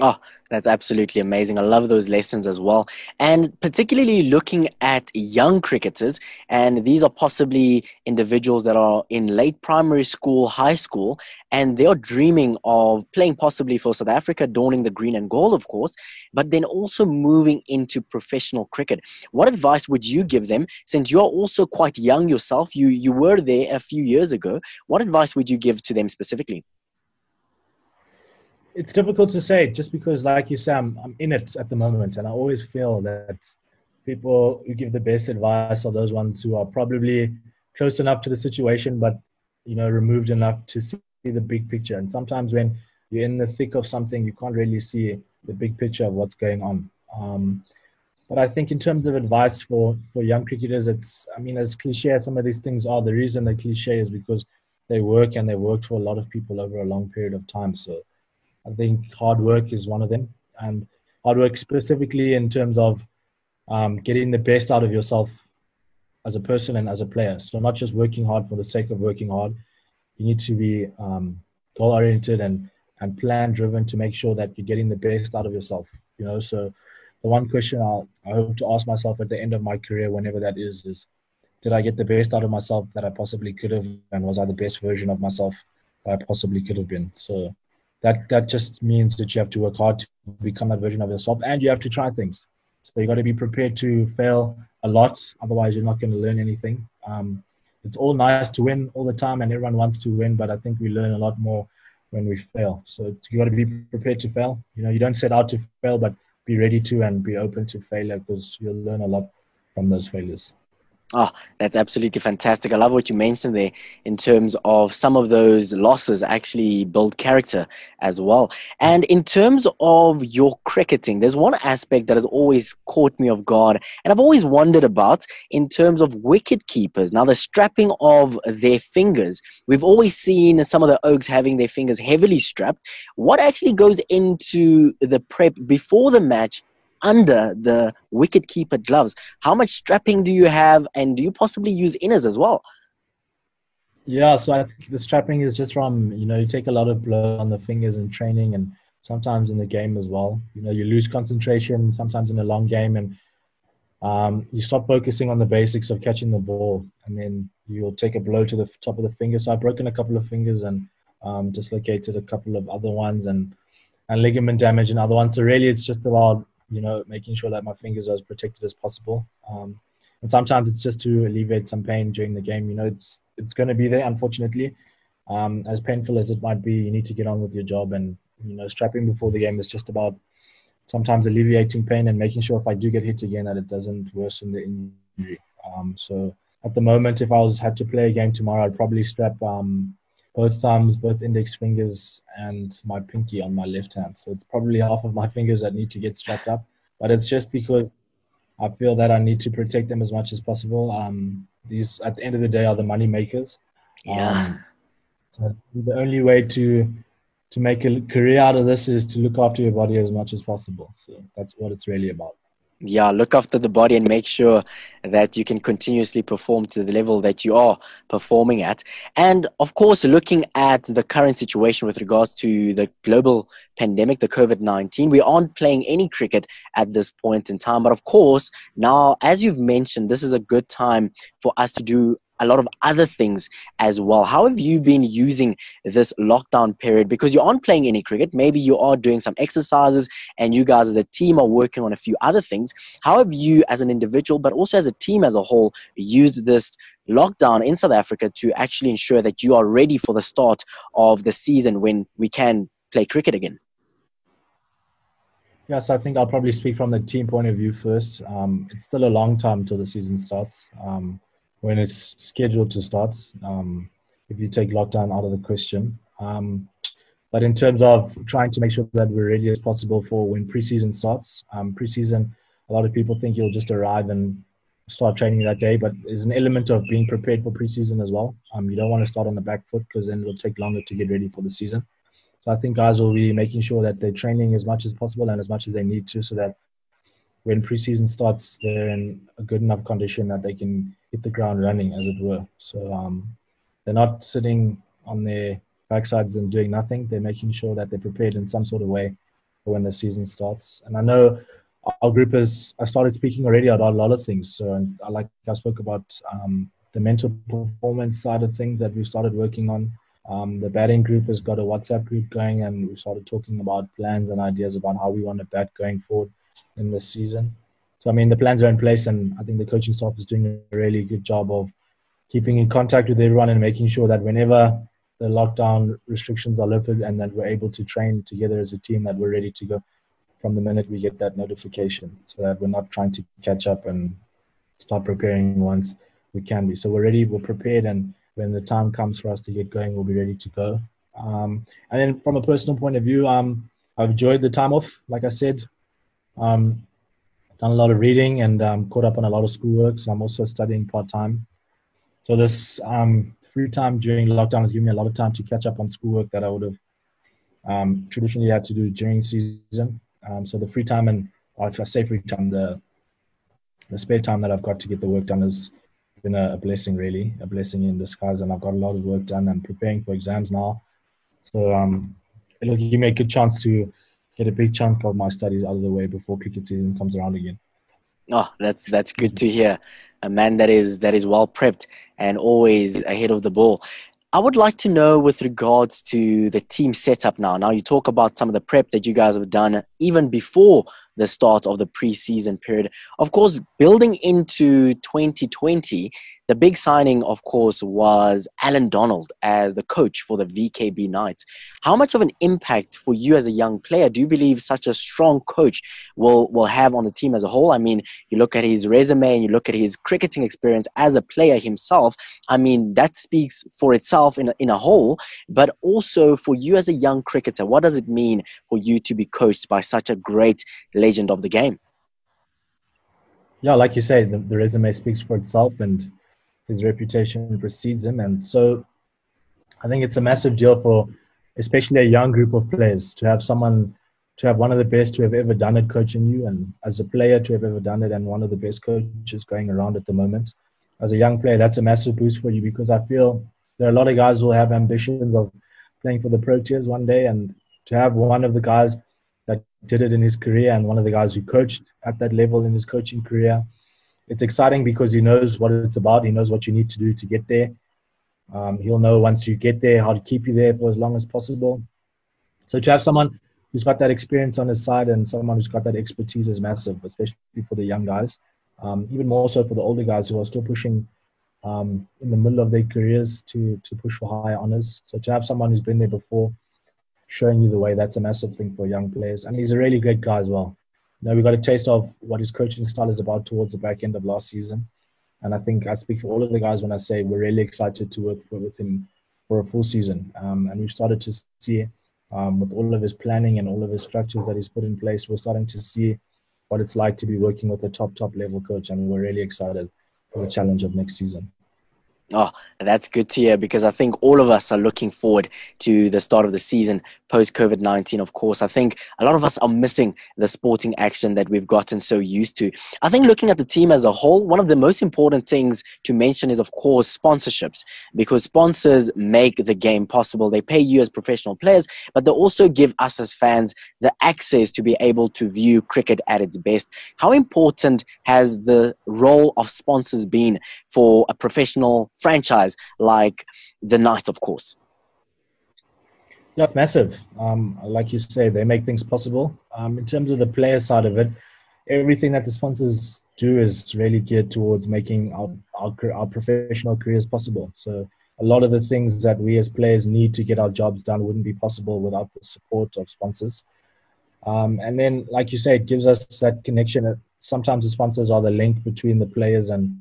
Oh, that's absolutely amazing. I love those lessons as well. And particularly looking at young cricketers, and these are possibly individuals that are in late primary school, high school, and they are dreaming of playing possibly for South Africa, donning the green and gold, of course, but then also moving into professional cricket. What advice would you give them since you're also quite young yourself? You, you were there a few years ago. What advice would you give to them specifically? It's difficult to say just because, like you say, I'm, I'm in it at the moment, and I always feel that people who give the best advice are those ones who are probably close enough to the situation, but you know, removed enough to see the big picture. And sometimes when you're in the thick of something, you can't really see the big picture of what's going on. Um, but I think in terms of advice for for young cricketers, it's I mean, as cliche as some of these things are, the reason they're cliche is because they work and they worked for a lot of people over a long period of time. So I think hard work is one of them, and hard work specifically in terms of um, getting the best out of yourself as a person and as a player. So not just working hard for the sake of working hard. You need to be um, goal oriented and and plan driven to make sure that you're getting the best out of yourself. You know, so the one question I'll, I hope to ask myself at the end of my career, whenever that is, is did I get the best out of myself that I possibly could have, and was I the best version of myself that I possibly could have been? So that that just means that you have to work hard to become that version of yourself and you have to try things. So you got to be prepared to fail a lot otherwise you're not going to learn anything. Um, it's all nice to win all the time and everyone wants to win but i think we learn a lot more when we fail. So you got to be prepared to fail. You know you don't set out to fail but be ready to and be open to failure because you'll learn a lot from those failures Oh, that's absolutely fantastic. I love what you mentioned there in terms of some of those losses actually build character as well. And in terms of your cricketing, there's one aspect that has always caught me off guard and I've always wondered about in terms of wicket keepers. Now, the strapping of their fingers, we've always seen some of the Oaks having their fingers heavily strapped. What actually goes into the prep before the match under the wicket keeper gloves. How much strapping do you have, and do you possibly use inners as well? Yeah, so I think the strapping is just from you know you take a lot of blow on the fingers in training and sometimes in the game as well. You know you lose concentration sometimes in a long game and um, you stop focusing on the basics of catching the ball and then you'll take a blow to the top of the finger. So I've broken a couple of fingers and um, dislocated a couple of other ones and and ligament damage and other ones. So really it's just about you know, making sure that my fingers are as protected as possible. Um, and sometimes it's just to alleviate some pain during the game. You know, it's it's going to be there, unfortunately. Um, as painful as it might be, you need to get on with your job. And you know, strapping before the game is just about sometimes alleviating pain and making sure if I do get hit again that it doesn't worsen the injury. Um, so at the moment, if I was had to play a game tomorrow, I'd probably strap um, both thumbs, both index fingers, and my pinky on my left hand. So it's probably half of my fingers that need to get strapped up. But it's just because I feel that I need to protect them as much as possible. Um, these, at the end of the day, are the money makers. Yeah. Um, so the only way to to make a career out of this is to look after your body as much as possible. So that's what it's really about yeah look after the body and make sure that you can continuously perform to the level that you are performing at. And of course looking at the current situation with regards to the global pandemic the covid-19 we aren't playing any cricket at this point in time. But of course now as you've mentioned this is a good time for us to do a lot of other things as well. How have you been using this lockdown period? Because you aren't playing any cricket, maybe you are doing some exercises and you guys as a team are working on a few other things. How have you, as an individual, but also as a team as a whole, used this lockdown in South Africa to actually ensure that you are ready for the start of the season when we can play cricket again? Yes, I think I'll probably speak from the team point of view first. Um, it's still a long time until the season starts. Um, when it's scheduled to start. Um, if you take lockdown out of the question. Um, but in terms of trying to make sure that we're ready as possible for when preseason starts, um, preseason, a lot of people think you'll just arrive and start training that day, but there's an element of being prepared for preseason as well. Um, you don't want to start on the back foot because then it'll take longer to get ready for the season. So I think guys will be making sure that they're training as much as possible and as much as they need to, so that when preseason starts, they're in a good enough condition that they can hit the ground running, as it were. So um, they're not sitting on their backsides and doing nothing. They're making sure that they're prepared in some sort of way when the season starts. And I know our group is, I started speaking already about a lot of things. So I like, I spoke about um, the mental performance side of things that we've started working on. Um, the batting group has got a WhatsApp group going, and we started talking about plans and ideas about how we want to bat going forward in this season. So, I mean, the plans are in place, and I think the coaching staff is doing a really good job of keeping in contact with everyone and making sure that whenever the lockdown restrictions are lifted and that we're able to train together as a team, that we're ready to go from the minute we get that notification so that we're not trying to catch up and start preparing once we can be. So we're ready, we're prepared, and when the time comes for us to get going, we'll be ready to go. Um, and then from a personal point of view, um, I've enjoyed the time off. Like I said, um, done a lot of reading and um, caught up on a lot of schoolwork. So I'm also studying part time. So this um, free time during lockdown has given me a lot of time to catch up on schoolwork that I would have um, traditionally had to do during season. Um, so the free time and, or if I say free time, the the spare time that I've got to get the work done has been a, a blessing, really, a blessing in disguise. And I've got a lot of work done. and preparing for exams now, so um, it'll give me a good chance to get a big chunk of my studies out of the way before cricket season comes around again. Oh, that's that's good to hear. A man that is that is well prepped and always ahead of the ball. I would like to know with regards to the team setup now. Now you talk about some of the prep that you guys have done even before the start of the preseason period. Of course, building into 2020, the big signing, of course, was Allan Donald as the coach for the VKB Knights. How much of an impact for you as a young player do you believe such a strong coach will, will have on the team as a whole? I mean, you look at his resume and you look at his cricketing experience as a player himself. I mean, that speaks for itself in a, in a whole, but also for you as a young cricketer, what does it mean for you to be coached by such a great legend of the game? Yeah, like you say, the, the resume speaks for itself and his reputation precedes him. And so I think it's a massive deal for especially a young group of players to have someone to have one of the best to have ever done it coaching you and as a player to have ever done it and one of the best coaches going around at the moment. As a young player, that's a massive boost for you because I feel there are a lot of guys who have ambitions of playing for the Proteas one day and to have one of the guys that did it in his career and one of the guys who coached at that level in his coaching career it's exciting because he knows what it's about. He knows what you need to do to get there. Um, he'll know once you get there how to keep you there for as long as possible. So to have someone who's got that experience on his side and someone who's got that expertise is massive, especially for the young guys. Um, even more so for the older guys who are still pushing um, in the middle of their careers to to push for higher honors. So to have someone who's been there before, showing you the way, that's a massive thing for young players. And he's a really great guy as well. Now we got a taste of what his coaching style is about towards the back end of last season. And I think I speak for all of the guys when I say we're really excited to work with him for a full season. Um, and we've started to see, um, with all of his planning and all of his structures that he's put in place, we're starting to see what it's like to be working with a top, top level coach. And we're really excited for the challenge of next season. Oh, that's good to hear because I think all of us are looking forward to the start of the season post COVID 19. Of course, I think a lot of us are missing the sporting action that we've gotten so used to. I think looking at the team as a whole, one of the most important things to mention is, of course, sponsorships because sponsors make the game possible. They pay you as professional players, but they also give us as fans the access to be able to view cricket at its best. How important has the role of sponsors been for a professional? Franchise like the Knights, of course? Yeah, it's massive. Um, like you say, they make things possible. Um, in terms of the player side of it, everything that the sponsors do is really geared towards making our, our, our professional careers possible. So a lot of the things that we as players need to get our jobs done wouldn't be possible without the support of sponsors. Um, and then, like you say, it gives us that connection. Sometimes the sponsors are the link between the players and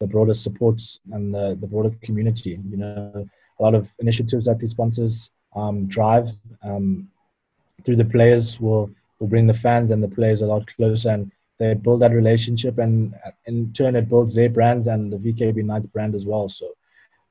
the broader support and the, the broader community. You know, a lot of initiatives that the sponsors um, drive um, through the players will will bring the fans and the players a lot closer, and they build that relationship, and in turn it builds their brands and the VKB Knights brand as well. So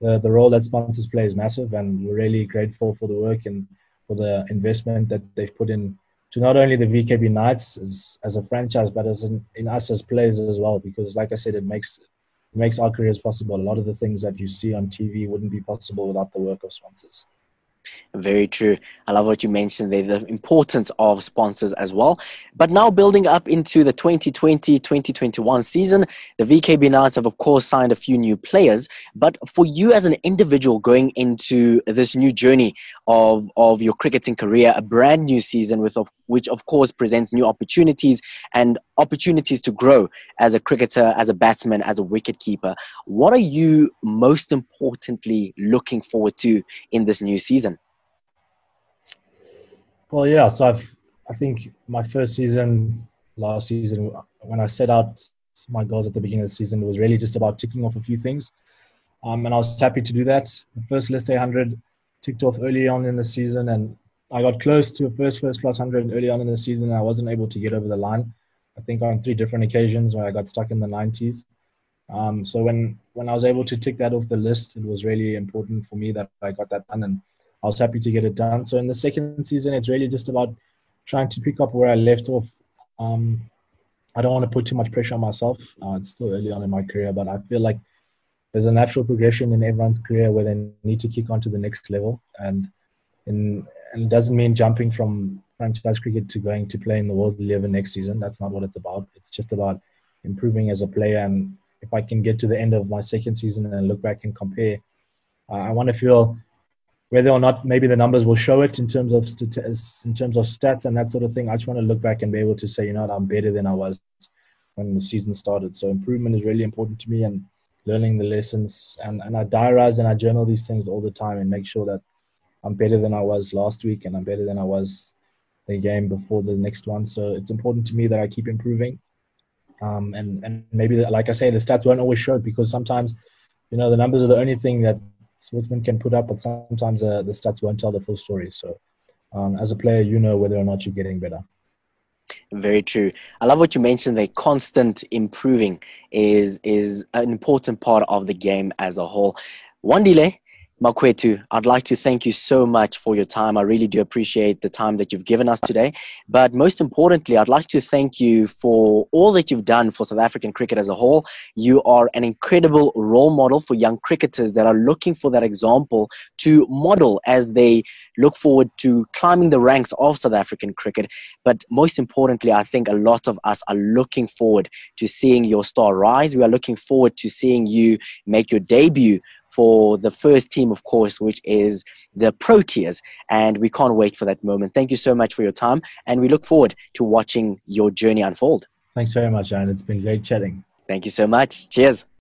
the the role that sponsors play is massive, and we're really grateful for the work and for the investment that they've put in to not only the VKB Knights as, as a franchise, but as in, in us as players as well. Because, like I said, it makes makes our careers possible. A lot of the things that you see on TV wouldn't be possible without the work of sponsors. Very true. I love what you mentioned there, the importance of sponsors as well. But now building up into the 2020 2021 season, the VKB Knights have, of course, signed a few new players. But for you as an individual going into this new journey of, of your cricketing career, a brand new season, with of, which, of course, presents new opportunities and opportunities to grow as a cricketer, as a batsman, as a wicket keeper, what are you most importantly looking forward to in this new season? Well, yeah. So I've, I think my first season, last season, when I set out my goals at the beginning of the season, it was really just about ticking off a few things. Um, and I was happy to do that. The first List A 100 ticked off early on in the season, and I got close to a first first class 100 early on in the season, and I wasn't able to get over the line. I think on three different occasions where I got stuck in the 90s. Um, so when when I was able to tick that off the list, it was really important for me that I got that done, and I was happy to get it done. So in the second season, it's really just about trying to pick up where I left off. Um, I don't want to put too much pressure on myself. Uh, it's still early on in my career, but I feel like there's a natural progression in everyone's career where they need to kick on to the next level, and in, and it doesn't mean jumping from franchise cricket to going to play in the World Eleven next season. That's not what it's about. It's just about improving as a player, and if I can get to the end of my second season and look back and compare, uh, I want to feel whether or not maybe the numbers will show it in terms of in terms of stats and that sort of thing. I just want to look back and be able to say, you know, I'm better than I was when the season started. So improvement is really important to me and learning the lessons. And, and I diarize and I journal these things all the time and make sure that I'm better than I was last week and I'm better than I was the game before the next one. So it's important to me that I keep improving. Um, and, and maybe, like I say, the stats won't always show because sometimes, you know, the numbers are the only thing that sportsmen can put up, but sometimes uh, the stats won't tell the full story. So, um, as a player, you know whether or not you're getting better. Very true. I love what you mentioned. The constant improving is is an important part of the game as a whole. Wandile, Makwetu, I'd like to thank you so much for your time. I really do appreciate the time that you've given us today. But most importantly, I'd like to thank you for all that you've done for South African cricket as a whole. You are an incredible role model for young cricketers that are looking for that example to model as they look forward to climbing the ranks of South African cricket. But most importantly, I think a lot of us are looking forward to seeing your star rise. We are looking forward to seeing you make your debut for the first team, of course, which is the Proteas. And we can't wait for that moment. Thank you so much for your time. And we look forward to watching your journey unfold. Thanks very much, Aaron. It's been great chatting. Thank you so much. Cheers.